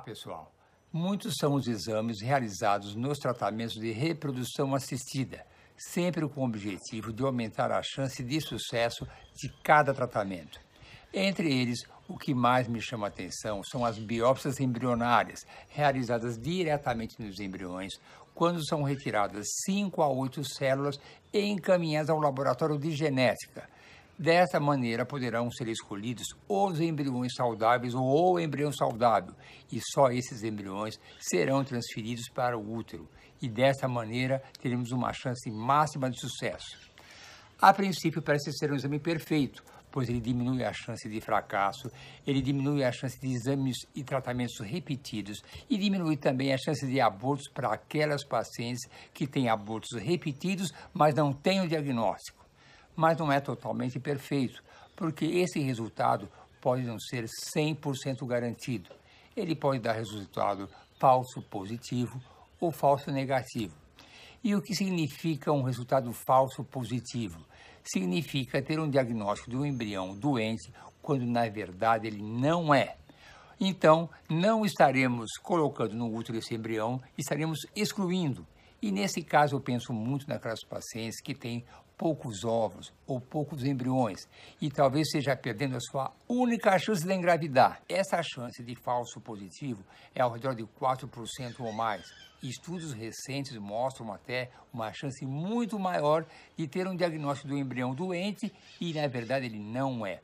pessoal. Muitos são os exames realizados nos tratamentos de reprodução assistida, sempre com o objetivo de aumentar a chance de sucesso de cada tratamento. Entre eles, o que mais me chama a atenção são as biópsias embrionárias, realizadas diretamente nos embriões, quando são retiradas 5 a 8 células e encaminhadas ao laboratório de genética. Dessa maneira, poderão ser escolhidos os embriões saudáveis ou o embrião saudável, e só esses embriões serão transferidos para o útero, e dessa maneira teremos uma chance máxima de sucesso. A princípio, parece ser um exame perfeito, pois ele diminui a chance de fracasso, ele diminui a chance de exames e tratamentos repetidos e diminui também a chance de abortos para aquelas pacientes que têm abortos repetidos, mas não têm o diagnóstico. Mas não é totalmente perfeito, porque esse resultado pode não ser 100% garantido. Ele pode dar resultado falso positivo ou falso negativo. E o que significa um resultado falso positivo? significa ter um diagnóstico de um embrião doente, quando na verdade ele não é. Então, não estaremos colocando no útero esse embrião, estaremos excluindo. E nesse caso, eu penso muito naquelas pacientes que têm poucos ovos ou poucos embriões e talvez esteja perdendo a sua única chance de engravidar. Essa chance de falso positivo é ao redor de 4% ou mais. Estudos recentes mostram até uma chance muito maior de ter um diagnóstico do embrião doente e, na verdade, ele não é.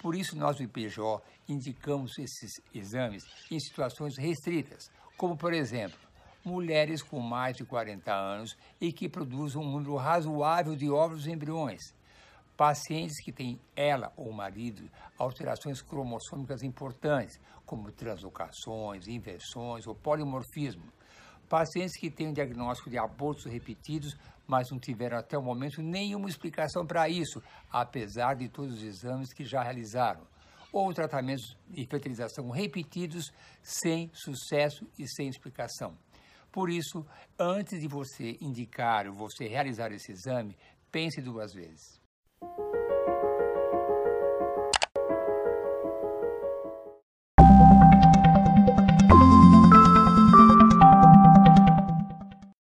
Por isso, nós do IPJ indicamos esses exames em situações restritas, como, por exemplo, mulheres com mais de 40 anos e que produzem um número razoável de óvulos e embriões. Pacientes que têm, ela ou o marido, alterações cromossômicas importantes, como translocações, inversões ou polimorfismo. Pacientes que têm um diagnóstico de abortos repetidos, mas não tiveram até o momento nenhuma explicação para isso, apesar de todos os exames que já realizaram. Ou tratamentos de fertilização repetidos, sem sucesso e sem explicação. Por isso, antes de você indicar ou você realizar esse exame, pense duas vezes.